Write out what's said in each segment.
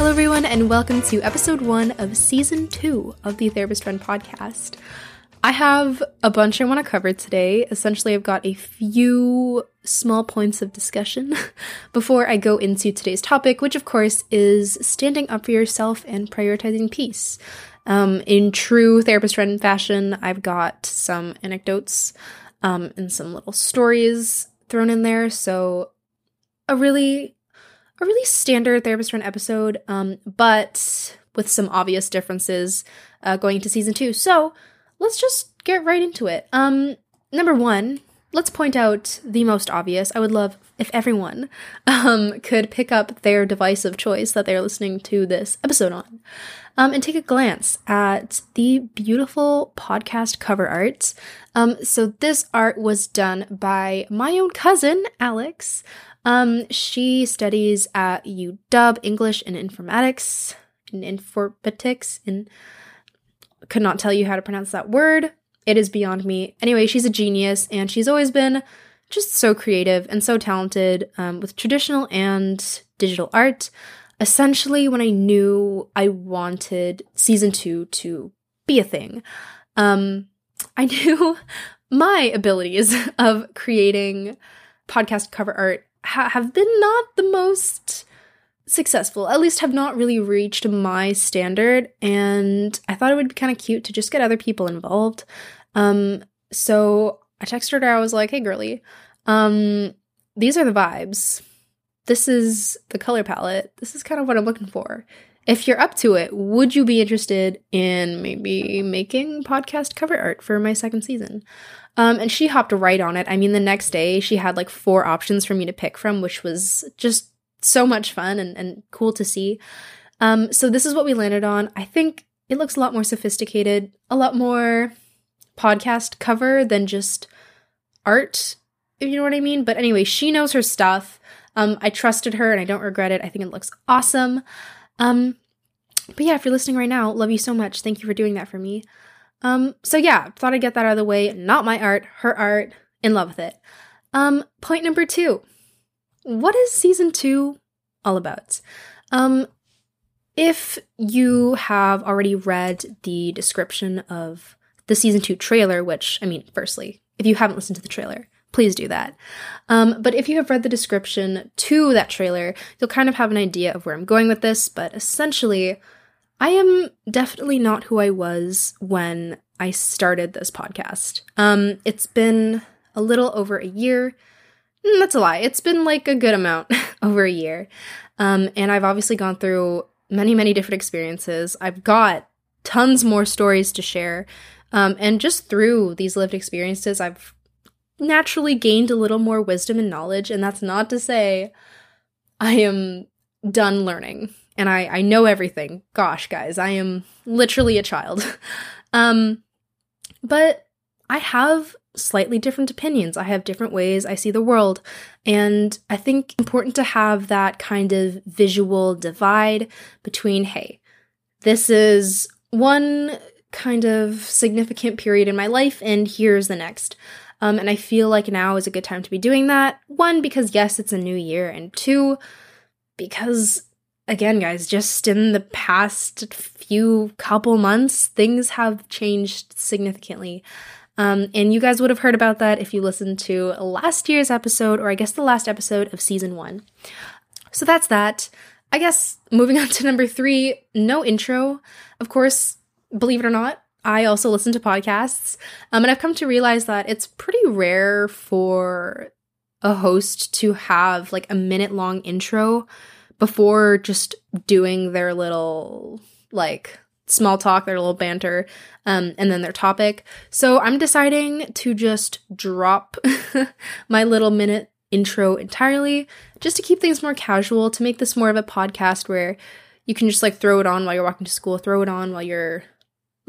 Hello, everyone, and welcome to episode one of season two of the Therapist Friend podcast. I have a bunch I want to cover today. Essentially, I've got a few small points of discussion before I go into today's topic, which, of course, is standing up for yourself and prioritizing peace. Um, in true therapist friend fashion, I've got some anecdotes um, and some little stories thrown in there. So, a really a really standard therapist run episode, um, but with some obvious differences uh, going into season two. So let's just get right into it. Um, number one, let's point out the most obvious. I would love if everyone um, could pick up their device of choice that they're listening to this episode on um, and take a glance at the beautiful podcast cover art. Um, so, this art was done by my own cousin, Alex. Um, she studies at UW English and Informatics and Informatics and could not tell you how to pronounce that word. It is beyond me. Anyway, she's a genius and she's always been just so creative and so talented um, with traditional and digital art. Essentially, when I knew I wanted season two to be a thing, um, I knew my abilities of creating podcast cover art ha- have been not the most successful, at least have not really reached my standard. And I thought it would be kind of cute to just get other people involved. Um, so I texted her, I was like, hey, girly, um, these are the vibes. This is the color palette. This is kind of what I'm looking for. If you're up to it, would you be interested in maybe making podcast cover art for my second season? Um, and she hopped right on it. I mean, the next day she had like four options for me to pick from, which was just so much fun and, and cool to see. Um, so this is what we landed on. I think it looks a lot more sophisticated, a lot more podcast cover than just art, if you know what I mean. But anyway, she knows her stuff. Um, I trusted her and I don't regret it. I think it looks awesome. Um, but yeah, if you're listening right now, love you so much. Thank you for doing that for me. Um, so yeah, thought I'd get that out of the way. Not my art, her art, in love with it. Um, point number two. What is season two all about? Um, if you have already read the description of the season two trailer, which, I mean, firstly, if you haven't listened to the trailer, please do that. Um, but if you have read the description to that trailer, you'll kind of have an idea of where I'm going with this. But essentially, I am definitely not who I was when I started this podcast. Um, it's been a little over a year. Mm, that's a lie. It's been like a good amount over a year. Um, and I've obviously gone through many, many different experiences. I've got tons more stories to share. Um, and just through these lived experiences, I've naturally gained a little more wisdom and knowledge. And that's not to say I am done learning and I, I know everything. Gosh, guys, I am literally a child. um, but I have slightly different opinions. I have different ways I see the world. And I think important to have that kind of visual divide between, hey, this is one kind of significant period in my life, and here's the next. Um, and I feel like now is a good time to be doing that. One, because yes, it's a new year, and two, because again, guys, just in the past few couple months, things have changed significantly. Um, and you guys would have heard about that if you listened to last year's episode, or I guess the last episode of season one. So that's that. I guess moving on to number three, no intro. Of course, believe it or not, I also listen to podcasts. Um, and I've come to realize that it's pretty rare for a host to have like a minute long intro before just doing their little like small talk, their little banter, um, and then their topic. So I'm deciding to just drop my little minute intro entirely, just to keep things more casual, to make this more of a podcast where you can just like throw it on while you're walking to school, throw it on while you're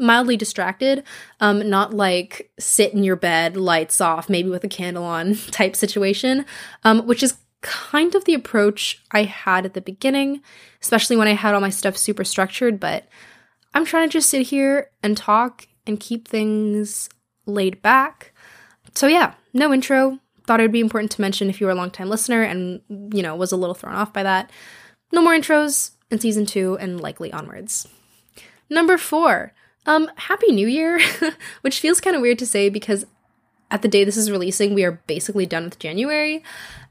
mildly distracted, um, not like sit in your bed, lights off, maybe with a candle on type situation, um, which is kind of the approach I had at the beginning, especially when I had all my stuff super structured, but I'm trying to just sit here and talk and keep things laid back. So yeah, no intro. Thought it would be important to mention if you were a long time listener and, you know, was a little thrown off by that. No more intros. in season two and likely onwards. Number four, um, Happy New Year, which feels kind of weird to say because at the day this is releasing, we are basically done with January.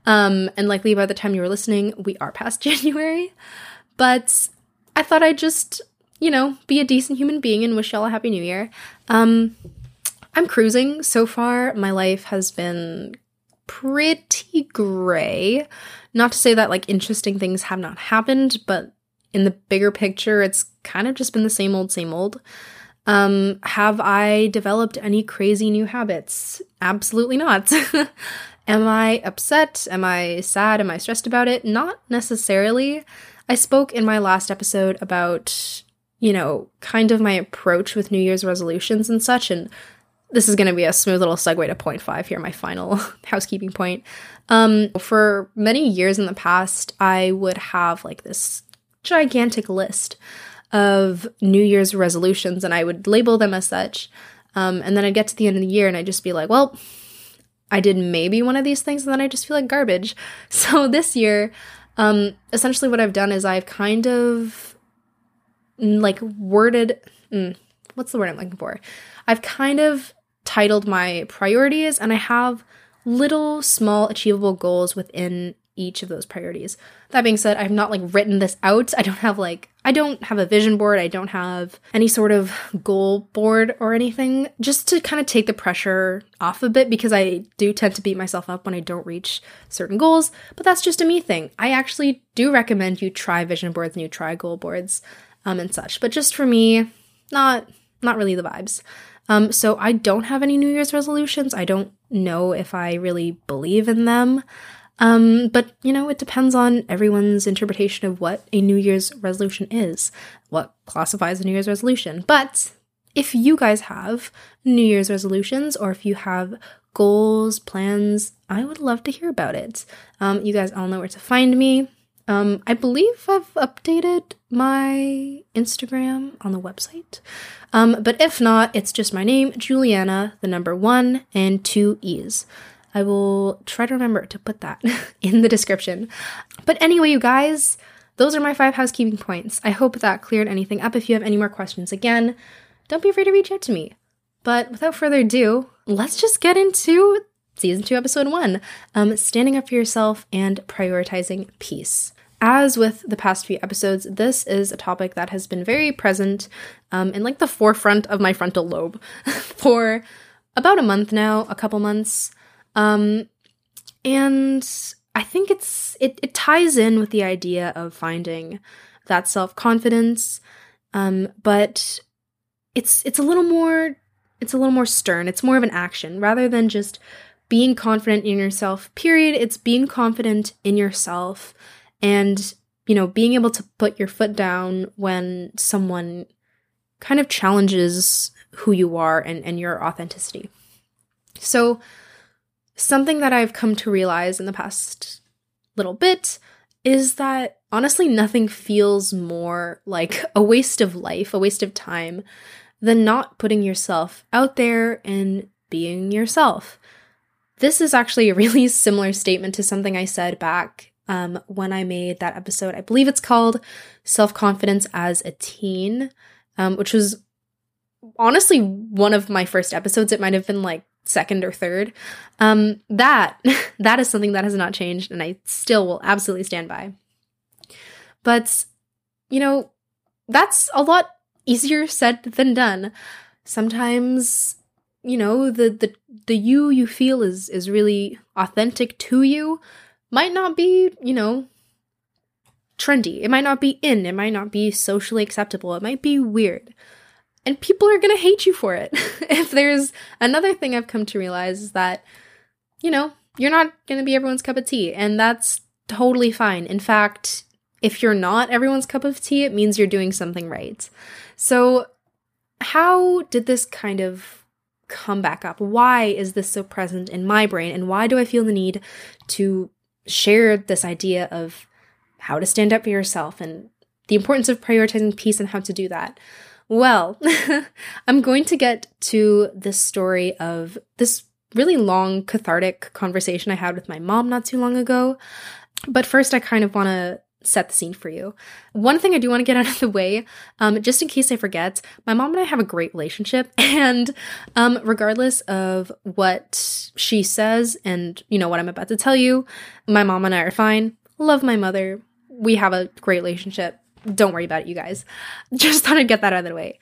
Um, and likely by the time you are listening, we are past January. But I thought I'd just, you know, be a decent human being and wish y'all a happy new year. Um, I'm cruising so far. My life has been pretty gray. Not to say that like interesting things have not happened, but in the bigger picture, it's kind of just been the same old, same old. Um, have I developed any crazy new habits? Absolutely not. Am I upset? Am I sad? Am I stressed about it? Not necessarily. I spoke in my last episode about, you know, kind of my approach with New Year's resolutions and such, and this is going to be a smooth little segue to point five here, my final housekeeping point. Um, for many years in the past, I would have like this gigantic list of New Year's resolutions, and I would label them as such. Um, and then I'd get to the end of the year and I'd just be like, well, I did maybe one of these things, and then I just feel like garbage. So this year, um, essentially what I've done is I've kind of mm, like worded, mm, what's the word I'm looking for? I've kind of titled my priorities, and I have little small achievable goals within each of those priorities. That being said, I've not like written this out. I don't have like I don't have a vision board. I don't have any sort of goal board or anything just to kind of take the pressure off a bit because I do tend to beat myself up when I don't reach certain goals, but that's just a me thing. I actually do recommend you try vision boards and you try goal boards um and such. But just for me, not not really the vibes. Um so I don't have any New Year's resolutions. I don't know if I really believe in them. Um, but you know, it depends on everyone's interpretation of what a New Year's resolution is, what classifies a New Year's resolution. But if you guys have New Year's resolutions or if you have goals, plans, I would love to hear about it. Um, you guys all know where to find me. Um, I believe I've updated my Instagram on the website. Um, but if not, it's just my name, Juliana, the number one, and two E's. I will try to remember to put that in the description. But anyway, you guys, those are my five housekeeping points. I hope that cleared anything up. If you have any more questions, again, don't be afraid to reach out to me. But without further ado, let's just get into season two, episode one um, standing up for yourself and prioritizing peace. As with the past few episodes, this is a topic that has been very present um, in like the forefront of my frontal lobe for about a month now, a couple months. Um, and I think it's it, it ties in with the idea of finding that self confidence, um, but it's it's a little more it's a little more stern. It's more of an action rather than just being confident in yourself. Period. It's being confident in yourself and you know being able to put your foot down when someone kind of challenges who you are and and your authenticity. So something that I've come to realize in the past little bit is that honestly, nothing feels more like a waste of life, a waste of time, than not putting yourself out there and being yourself. This is actually a really similar statement to something I said back um, when I made that episode. I believe it's called Self Confidence as a Teen, um, which was honestly one of my first episodes. It might have been like second or third. Um, that that is something that has not changed, and I still will absolutely stand by. But you know, that's a lot easier said than done. Sometimes, you know, the the the you you feel is is really authentic to you might not be, you know, trendy. It might not be in. It might not be socially acceptable. It might be weird and people are going to hate you for it. if there's another thing I've come to realize is that, you know, you're not going to be everyone's cup of tea, and that's totally fine. In fact, if you're not everyone's cup of tea, it means you're doing something right. So, how did this kind of come back up? Why is this so present in my brain? And why do I feel the need to share this idea of how to stand up for yourself and the importance of prioritizing peace and how to do that? Well, I'm going to get to this story of this really long cathartic conversation I had with my mom not too long ago. But first, I kind of want to set the scene for you. One thing I do want to get out of the way, um, just in case I forget, my mom and I have a great relationship, and um, regardless of what she says and you know what I'm about to tell you, my mom and I are fine. Love my mother. We have a great relationship. Don't worry about it, you guys. Just thought I'd get that out of the way.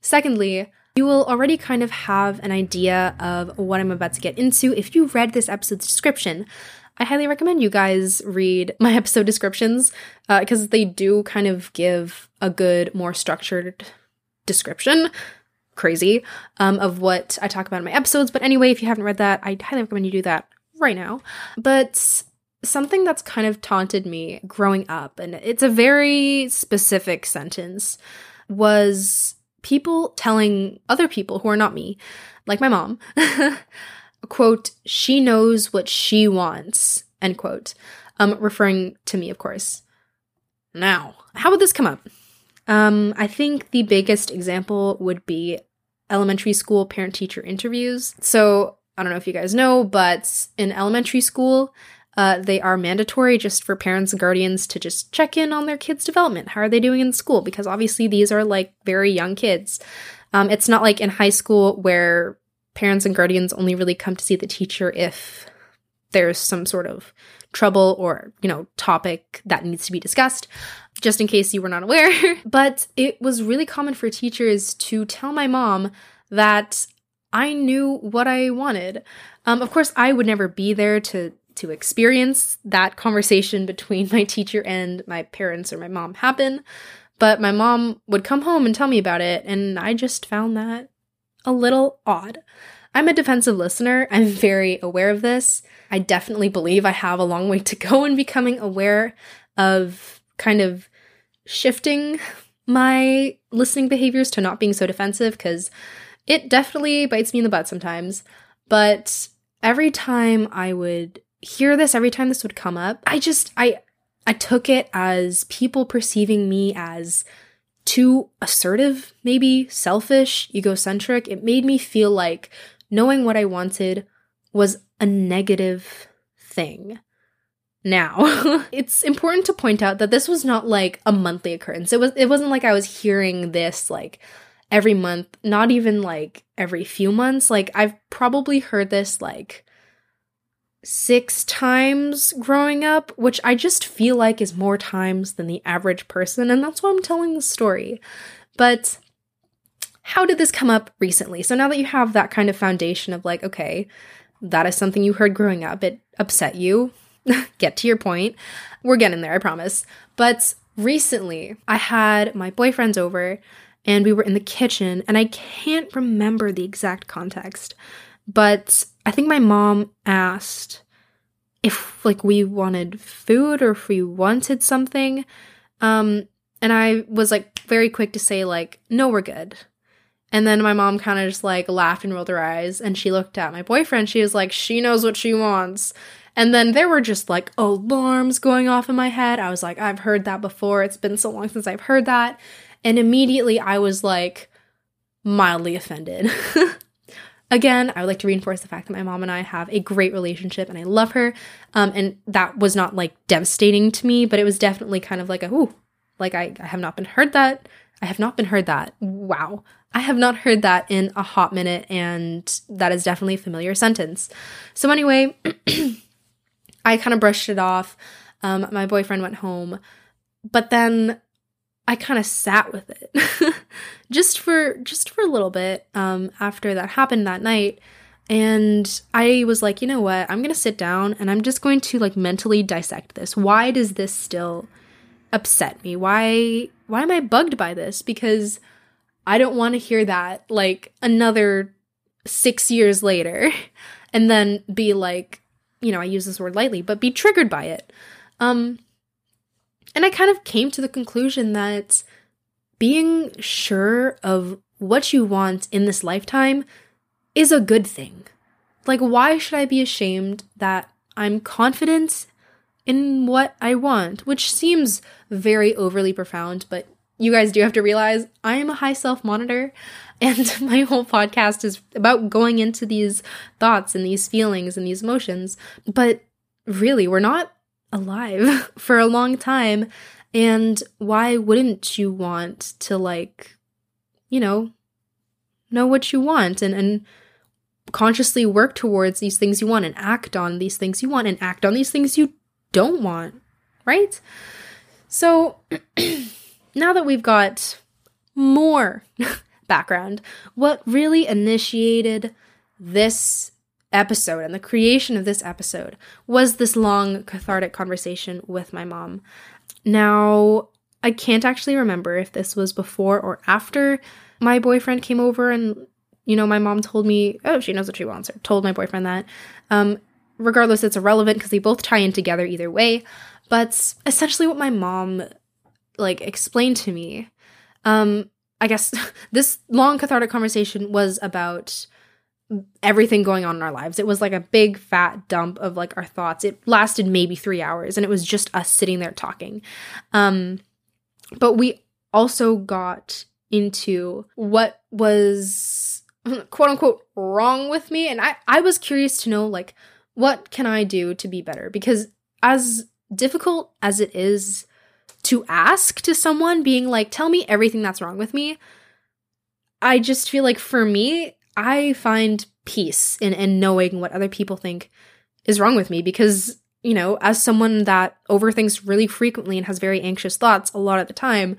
Secondly, you will already kind of have an idea of what I'm about to get into if you read this episode's description. I highly recommend you guys read my episode descriptions because uh, they do kind of give a good, more structured description. Crazy um, of what I talk about in my episodes. But anyway, if you haven't read that, I highly recommend you do that right now. But something that's kind of taunted me growing up, and it's a very specific sentence, was people telling other people who are not me, like my mom, quote, she knows what she wants, end quote, um, referring to me, of course. Now, how would this come up? Um, I think the biggest example would be elementary school parent teacher interviews. So, I don't know if you guys know, but in elementary school, uh, they are mandatory just for parents and guardians to just check in on their kids' development. How are they doing in school? Because obviously these are like very young kids. Um, it's not like in high school where parents and guardians only really come to see the teacher if there's some sort of trouble or, you know, topic that needs to be discussed, just in case you were not aware. but it was really common for teachers to tell my mom that I knew what I wanted. Um, of course, I would never be there to to experience that conversation between my teacher and my parents or my mom happen, but my mom would come home and tell me about it, and I just found that a little odd. I'm a defensive listener. I'm very aware of this. I definitely believe I have a long way to go in becoming aware of kind of shifting my listening behaviors to not being so defensive because it definitely bites me in the butt sometimes. But every time I would hear this, every time this would come up, I just, I, I took it as people perceiving me as too assertive, maybe selfish, egocentric. It made me feel like knowing what I wanted was a negative thing. Now, it's important to point out that this was not like a monthly occurrence. It was it wasn't like I was hearing this like every month, not even like every few months. Like I've probably heard this like six times growing up, which I just feel like is more times than the average person, and that's why I'm telling the story. But how did this come up recently? So now that you have that kind of foundation of like, okay, that is something you heard growing up, it upset you. Get to your point. We're getting there, I promise. But recently, I had my boyfriends over and we were in the kitchen, and I can't remember the exact context, but I think my mom asked if like we wanted food or if we wanted something. Um and I was like very quick to say like no we're good. And then my mom kind of just like laughed and rolled her eyes and she looked at my boyfriend. She was like she knows what she wants. And then there were just like alarms going off in my head. I was like I've heard that before. It's been so long since I've heard that. And immediately I was like mildly offended. Again, I would like to reinforce the fact that my mom and I have a great relationship and I love her. Um, and that was not like devastating to me, but it was definitely kind of like a, ooh, like I, I have not been heard that. I have not been heard that. Wow. I have not heard that in a hot minute, and that is definitely a familiar sentence. So, anyway, I kind of brushed it off. Um, my boyfriend went home, but then I kind of sat with it just for just for a little bit um, after that happened that night and I was like, you know what? I'm going to sit down and I'm just going to like mentally dissect this. Why does this still upset me? Why why am I bugged by this? Because I don't want to hear that like another 6 years later and then be like, you know, I use this word lightly, but be triggered by it. Um and I kind of came to the conclusion that being sure of what you want in this lifetime is a good thing. Like, why should I be ashamed that I'm confident in what I want? Which seems very overly profound, but you guys do have to realize I am a high self monitor, and my whole podcast is about going into these thoughts and these feelings and these emotions. But really, we're not alive for a long time. And why wouldn't you want to, like, you know, know what you want and, and consciously work towards these things you want and act on these things you want and act on these things you don't want, right? So now that we've got more background, what really initiated this episode and the creation of this episode was this long cathartic conversation with my mom. Now, I can't actually remember if this was before or after my boyfriend came over and you know my mom told me oh she knows what she wants or told my boyfriend that um regardless it's irrelevant because they both tie in together either way but essentially what my mom like explained to me um i guess this long cathartic conversation was about everything going on in our lives. It was like a big fat dump of like our thoughts. It lasted maybe 3 hours and it was just us sitting there talking. Um but we also got into what was quote unquote wrong with me and I I was curious to know like what can I do to be better because as difficult as it is to ask to someone being like tell me everything that's wrong with me I just feel like for me I find peace in, in knowing what other people think is wrong with me because, you know, as someone that overthinks really frequently and has very anxious thoughts a lot of the time,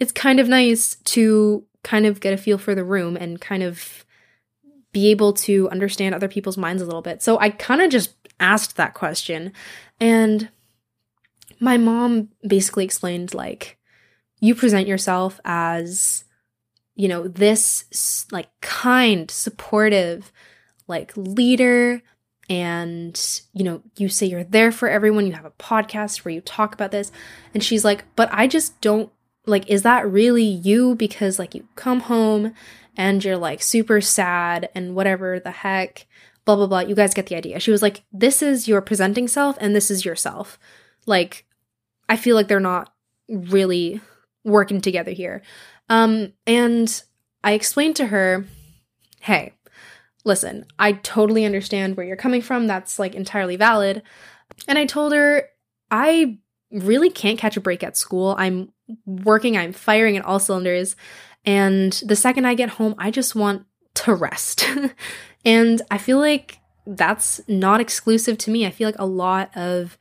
it's kind of nice to kind of get a feel for the room and kind of be able to understand other people's minds a little bit. So I kind of just asked that question and my mom basically explained like you present yourself as you know, this like kind, supportive, like leader. And, you know, you say you're there for everyone. You have a podcast where you talk about this. And she's like, but I just don't like, is that really you? Because, like, you come home and you're like super sad and whatever the heck, blah, blah, blah. You guys get the idea. She was like, this is your presenting self and this is yourself. Like, I feel like they're not really working together here. Um, and I explained to her, hey, listen, I totally understand where you're coming from. That's like entirely valid. And I told her, I really can't catch a break at school. I'm working, I'm firing at all cylinders. And the second I get home, I just want to rest. and I feel like that's not exclusive to me. I feel like a lot of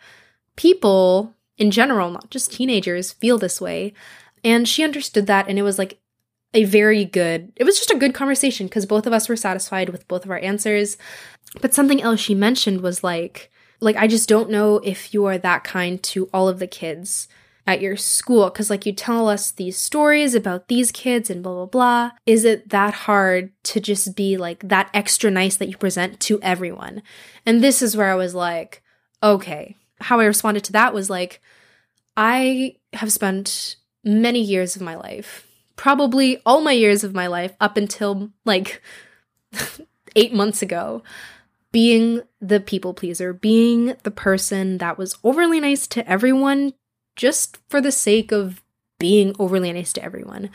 people in general, not just teenagers, feel this way. And she understood that. And it was like a very good, it was just a good conversation because both of us were satisfied with both of our answers. But something else she mentioned was like, like, I just don't know if you are that kind to all of the kids at your school because like you tell us these stories about these kids and blah blah blah is it that hard to just be like that extra nice that you present to everyone and this is where i was like okay how i responded to that was like i have spent many years of my life, probably all my years of my life up until like eight months ago, being the people pleaser, being the person that was overly nice to everyone just for the sake of being overly nice to everyone.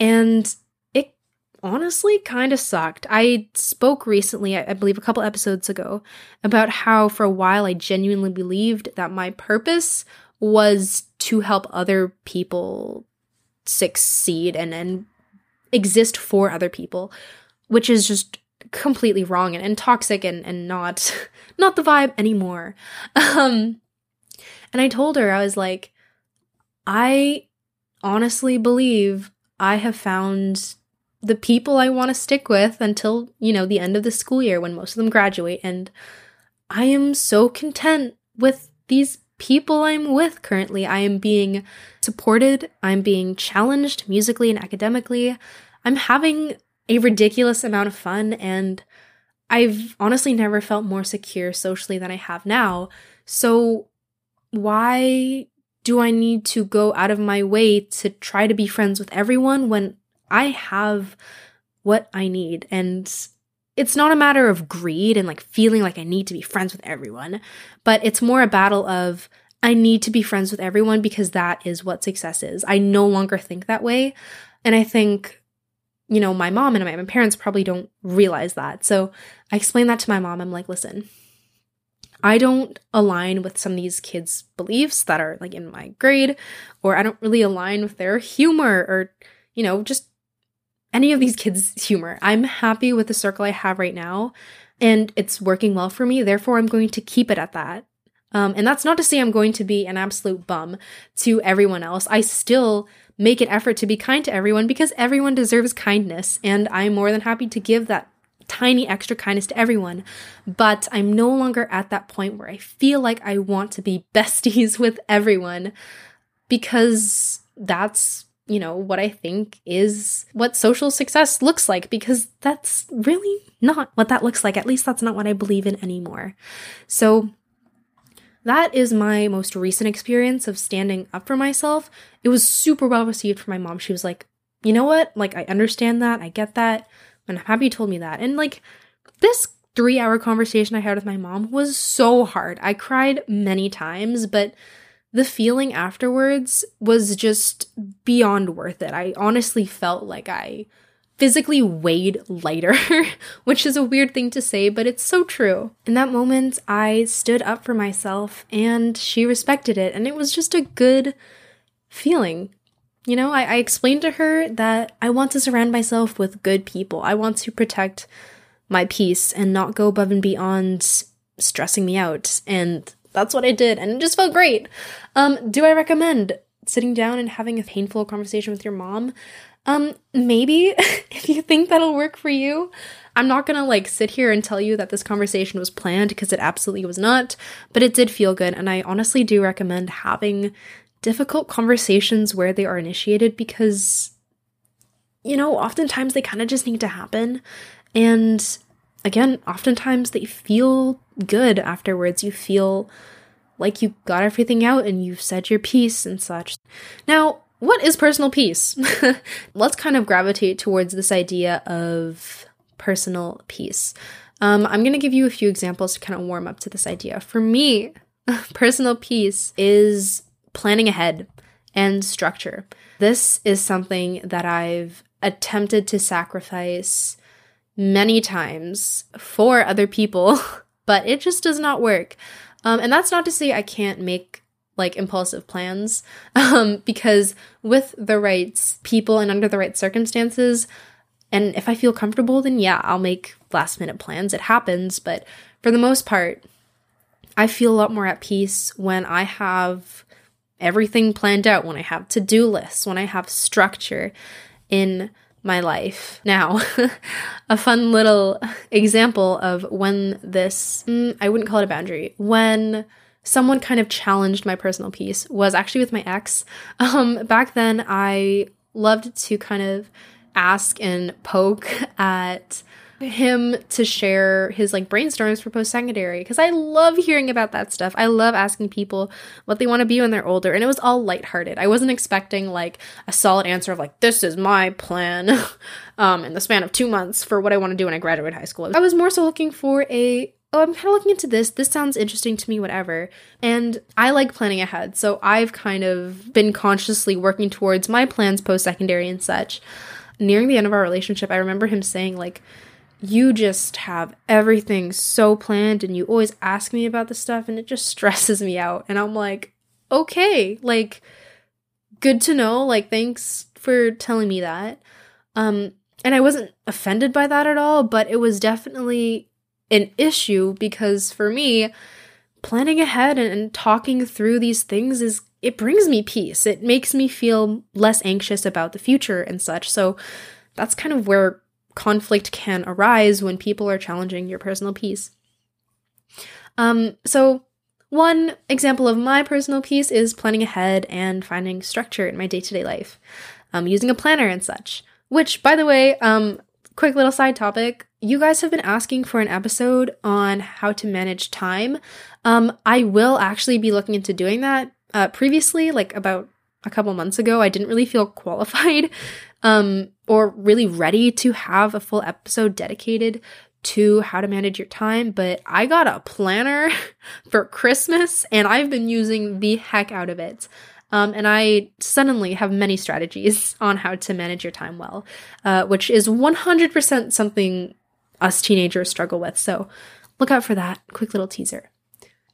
And it honestly kind of sucked. I spoke recently, I believe a couple episodes ago, about how for a while I genuinely believed that my purpose was to help other people succeed and, and exist for other people, which is just completely wrong and, and toxic and, and not not the vibe anymore. Um and I told her, I was like, I honestly believe I have found the people I want to stick with until, you know, the end of the school year when most of them graduate. And I am so content with these people I'm with currently. I am being supported, I'm being challenged musically and academically. I'm having a ridiculous amount of fun, and I've honestly never felt more secure socially than I have now. So, why do I need to go out of my way to try to be friends with everyone when I have what I need? And it's not a matter of greed and like feeling like I need to be friends with everyone, but it's more a battle of I need to be friends with everyone because that is what success is. I no longer think that way. And I think, you know, my mom and my, parents probably don't realize that. So I explained that to my mom. I'm like, listen, I don't align with some of these kids' beliefs that are like in my grade, or I don't really align with their humor or, you know, just any of these kids' humor. I'm happy with the circle I have right now, and it's working well for me. Therefore, I'm going to keep it at that. Um, and that's not to say I'm going to be an absolute bum to everyone else. I still make an effort to be kind to everyone because everyone deserves kindness, and I'm more than happy to give that tiny extra kindness to everyone. But I'm no longer at that point where I feel like I want to be besties with everyone because that's you know, what I think is what social success looks like because that's really not what that looks like. At least that's not what I believe in anymore. So that is my most recent experience of standing up for myself. It was super well received from my mom. She was like, you know what? Like, I understand that. I get that. And I'm happy you told me that. And like this three hour conversation I had with my mom was so hard. I cried many times, but the feeling afterwards was just beyond worth it. I honestly felt like I physically weighed lighter, which is a weird thing to say, but it's so true. In that moment, I stood up for myself and she respected it, and it was just a good feeling. You know, I, I explained to her that I want to surround myself with good people. I want to protect my peace and not go above and beyond stressing me out. And that's what I did, and it just felt great. Um, do I recommend sitting down and having a painful conversation with your mom? Um, maybe if you think that'll work for you. I'm not gonna like sit here and tell you that this conversation was planned because it absolutely was not, but it did feel good, and I honestly do recommend having difficult conversations where they are initiated because, you know, oftentimes they kind of just need to happen. And again, oftentimes they feel good afterwards. You feel like you got everything out and you've said your piece and such. Now, what is personal peace? Let's kind of gravitate towards this idea of personal peace. Um, I'm going to give you a few examples to kind of warm up to this idea. For me, personal peace is planning ahead and structure. This is something that I've attempted to sacrifice many times for other people, but it just does not work. Um, and that's not to say I can't make like impulsive plans, um, because with the right people and under the right circumstances, and if I feel comfortable, then yeah, I'll make last minute plans. It happens, but for the most part, I feel a lot more at peace when I have everything planned out, when I have to do lists, when I have structure in my life. Now, a fun little example of when this, mm, I wouldn't call it a boundary, when someone kind of challenged my personal peace was actually with my ex. Um, back then, I loved to kind of ask and poke at him to share his like brainstorms for post secondary because I love hearing about that stuff. I love asking people what they want to be when they're older, and it was all lighthearted. I wasn't expecting like a solid answer of like this is my plan um, in the span of two months for what I want to do when I graduate high school. I was more so looking for a oh, I'm kind of looking into this. This sounds interesting to me, whatever. And I like planning ahead. So I've kind of been consciously working towards my plans post secondary and such. Nearing the end of our relationship, I remember him saying, like, you just have everything so planned and you always ask me about the stuff and it just stresses me out. And I'm like, okay, like, good to know. Like, thanks for telling me that. Um, and I wasn't offended by that at all, but it was definitely an issue because for me, planning ahead and, and talking through these things is it brings me peace. It makes me feel less anxious about the future and such. So that's kind of where conflict can arise when people are challenging your personal peace. Um, so, one example of my personal peace is planning ahead and finding structure in my day to day life, um, using a planner and such. Which, by the way, um, quick little side topic you guys have been asking for an episode on how to manage time. Um, I will actually be looking into doing that. Uh, previously, like about a couple months ago, I didn't really feel qualified um, or really ready to have a full episode dedicated to how to manage your time, but I got a planner for Christmas and I've been using the heck out of it. Um, and I suddenly have many strategies on how to manage your time well, uh, which is 100% something us teenagers struggle with. So look out for that. Quick little teaser.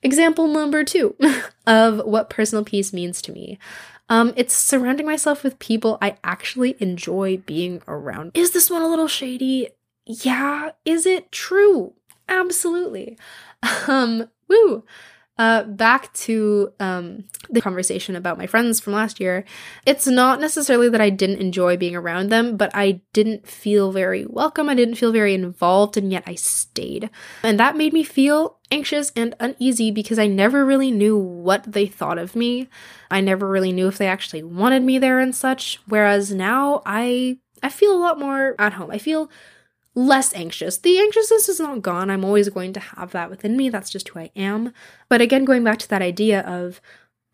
example number two of what personal peace means to me. Um, it's surrounding myself with people I actually enjoy being around. Is this one a little shady? Yeah. Is it true? Absolutely. Um, woo. Uh, back to um, the conversation about my friends from last year, it's not necessarily that I didn't enjoy being around them, but I didn't feel very welcome. I didn't feel very involved, and yet I stayed. And that made me feel anxious and uneasy because I never really knew what they thought of me. I never really knew if they actually wanted me there and such. Whereas now I I feel a lot more at home. I feel less anxious. The anxiousness is not gone. I'm always going to have that within me. That's just who I am. But again, going back to that idea of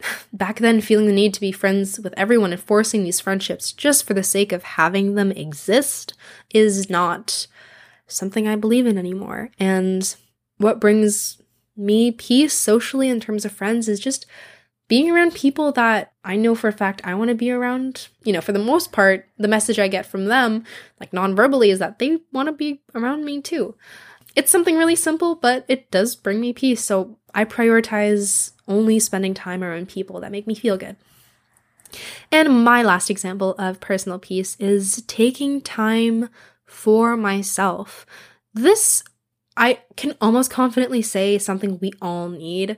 back then feeling the need to be friends with everyone and forcing these friendships just for the sake of having them exist is not something I believe in anymore. And what brings me peace socially in terms of friends is just being around people that I know for a fact I want to be around, you know, for the most part, the message I get from them, like non verbally, is that they want to be around me too. It's something really simple, but it does bring me peace. So I prioritize only spending time around people that make me feel good. And my last example of personal peace is taking time for myself. This, I can almost confidently say, something we all need.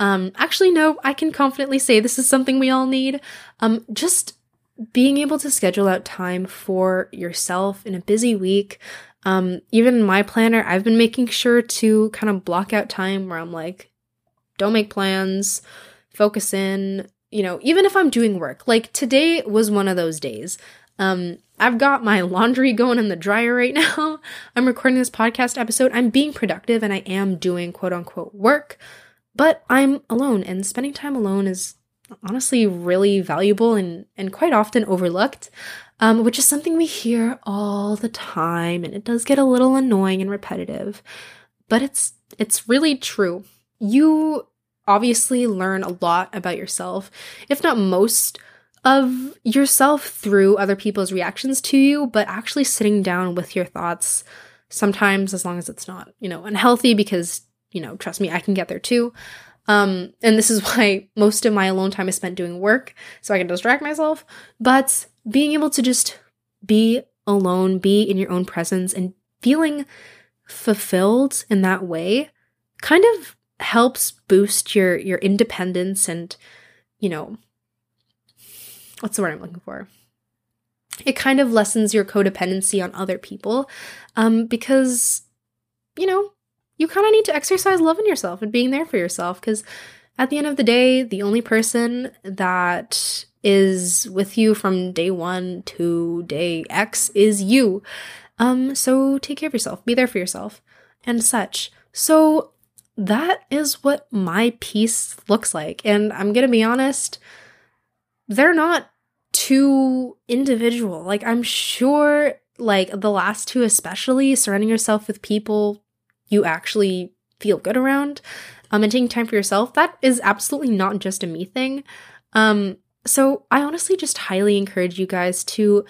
Um, actually, no, I can confidently say this is something we all need. Um, just being able to schedule out time for yourself in a busy week. Um, even my planner, I've been making sure to kind of block out time where I'm like, don't make plans, focus in, you know, even if I'm doing work. Like today was one of those days. Um, I've got my laundry going in the dryer right now. I'm recording this podcast episode. I'm being productive and I am doing quote unquote work. But I'm alone, and spending time alone is honestly really valuable and, and quite often overlooked, um, which is something we hear all the time, and it does get a little annoying and repetitive. But it's it's really true. You obviously learn a lot about yourself, if not most of yourself through other people's reactions to you, but actually sitting down with your thoughts sometimes as long as it's not, you know, unhealthy because you know, trust me, I can get there too. Um, and this is why most of my alone time is spent doing work so I can distract myself. But being able to just be alone, be in your own presence, and feeling fulfilled in that way kind of helps boost your your independence and you know what's the word I'm looking for? It kind of lessens your codependency on other people um, because you know you kind of need to exercise loving yourself and being there for yourself because at the end of the day, the only person that is with you from day one to day X is you. Um, so take care of yourself, be there for yourself, and such. So that is what my peace looks like. And I'm gonna be honest, they're not too individual. Like, I'm sure, like, the last two, especially surrounding yourself with people you actually feel good around um, and taking time for yourself, that is absolutely not just a me thing. Um, so I honestly just highly encourage you guys to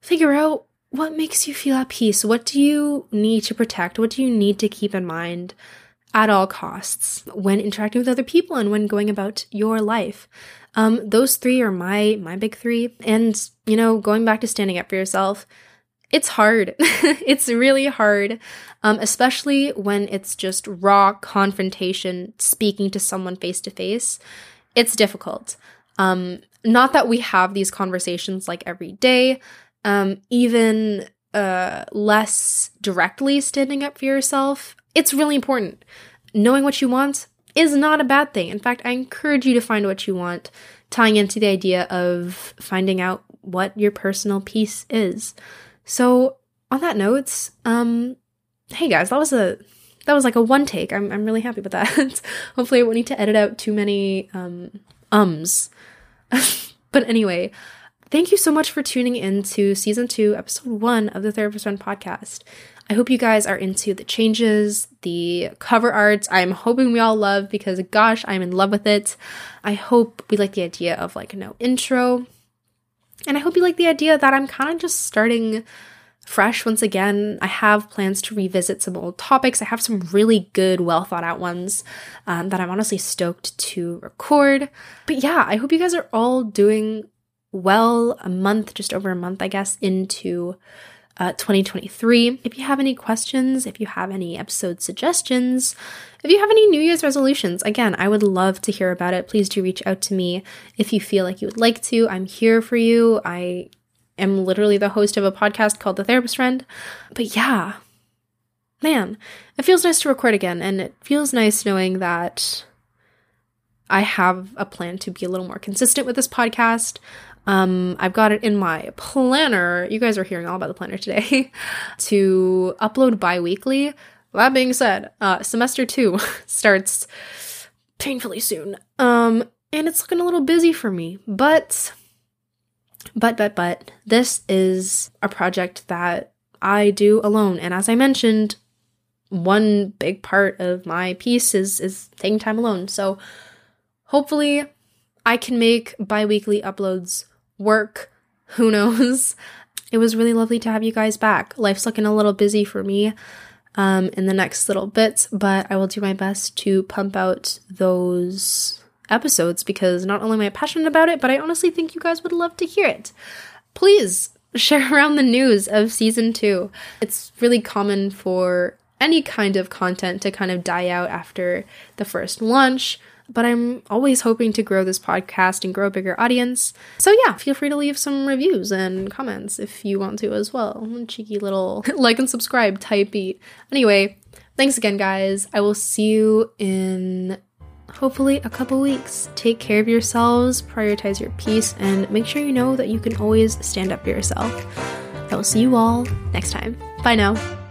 figure out what makes you feel at peace. What do you need to protect? What do you need to keep in mind at all costs when interacting with other people and when going about your life? Um, those three are my my big three. And you know, going back to standing up for yourself, it's hard. it's really hard, um, especially when it's just raw confrontation, speaking to someone face to face. It's difficult. Um, not that we have these conversations like every day, um, even uh, less directly standing up for yourself. It's really important. Knowing what you want is not a bad thing. In fact, I encourage you to find what you want, tying into the idea of finding out what your personal peace is. So on that note, um, hey guys, that was a that was like a one take. I'm I'm really happy with that. Hopefully, I won't need to edit out too many um ums. but anyway, thank you so much for tuning in to season two, episode one of the Therapist Friend podcast. I hope you guys are into the changes, the cover arts. I'm hoping we all love because gosh, I'm in love with it. I hope we like the idea of like no intro and I hope you like the idea that I'm kind of just starting fresh once again. I have plans to revisit some old topics. I have some really good, well thought out ones um, that I'm honestly stoked to record. But yeah, I hope you guys are all doing well. A month, just over a month, I guess, into uh, 2023. If you have any questions, if you have any episode suggestions, if you have any New Year's resolutions, again, I would love to hear about it. Please do reach out to me if you feel like you would like to. I'm here for you. I am literally the host of a podcast called The Therapist Friend. But yeah, man, it feels nice to record again, and it feels nice knowing that I have a plan to be a little more consistent with this podcast. Um, I've got it in my planner. You guys are hearing all about the planner today to upload bi weekly. That being said, uh, semester two starts painfully soon. Um, and it's looking a little busy for me, but, but, but, but, this is a project that I do alone. And as I mentioned, one big part of my peace is, is taking time alone. So hopefully I can make bi weekly uploads work. Who knows? It was really lovely to have you guys back. Life's looking a little busy for me um, in the next little bits, but I will do my best to pump out those episodes because not only am I passionate about it, but I honestly think you guys would love to hear it. Please share around the news of season two. It's really common for any kind of content to kind of die out after the first launch but I'm always hoping to grow this podcast and grow a bigger audience. So yeah, feel free to leave some reviews and comments if you want to as well. Cheeky little like and subscribe type beat. Anyway, thanks again, guys. I will see you in hopefully a couple weeks. Take care of yourselves, prioritize your peace, and make sure you know that you can always stand up for yourself. I will see you all next time. Bye now.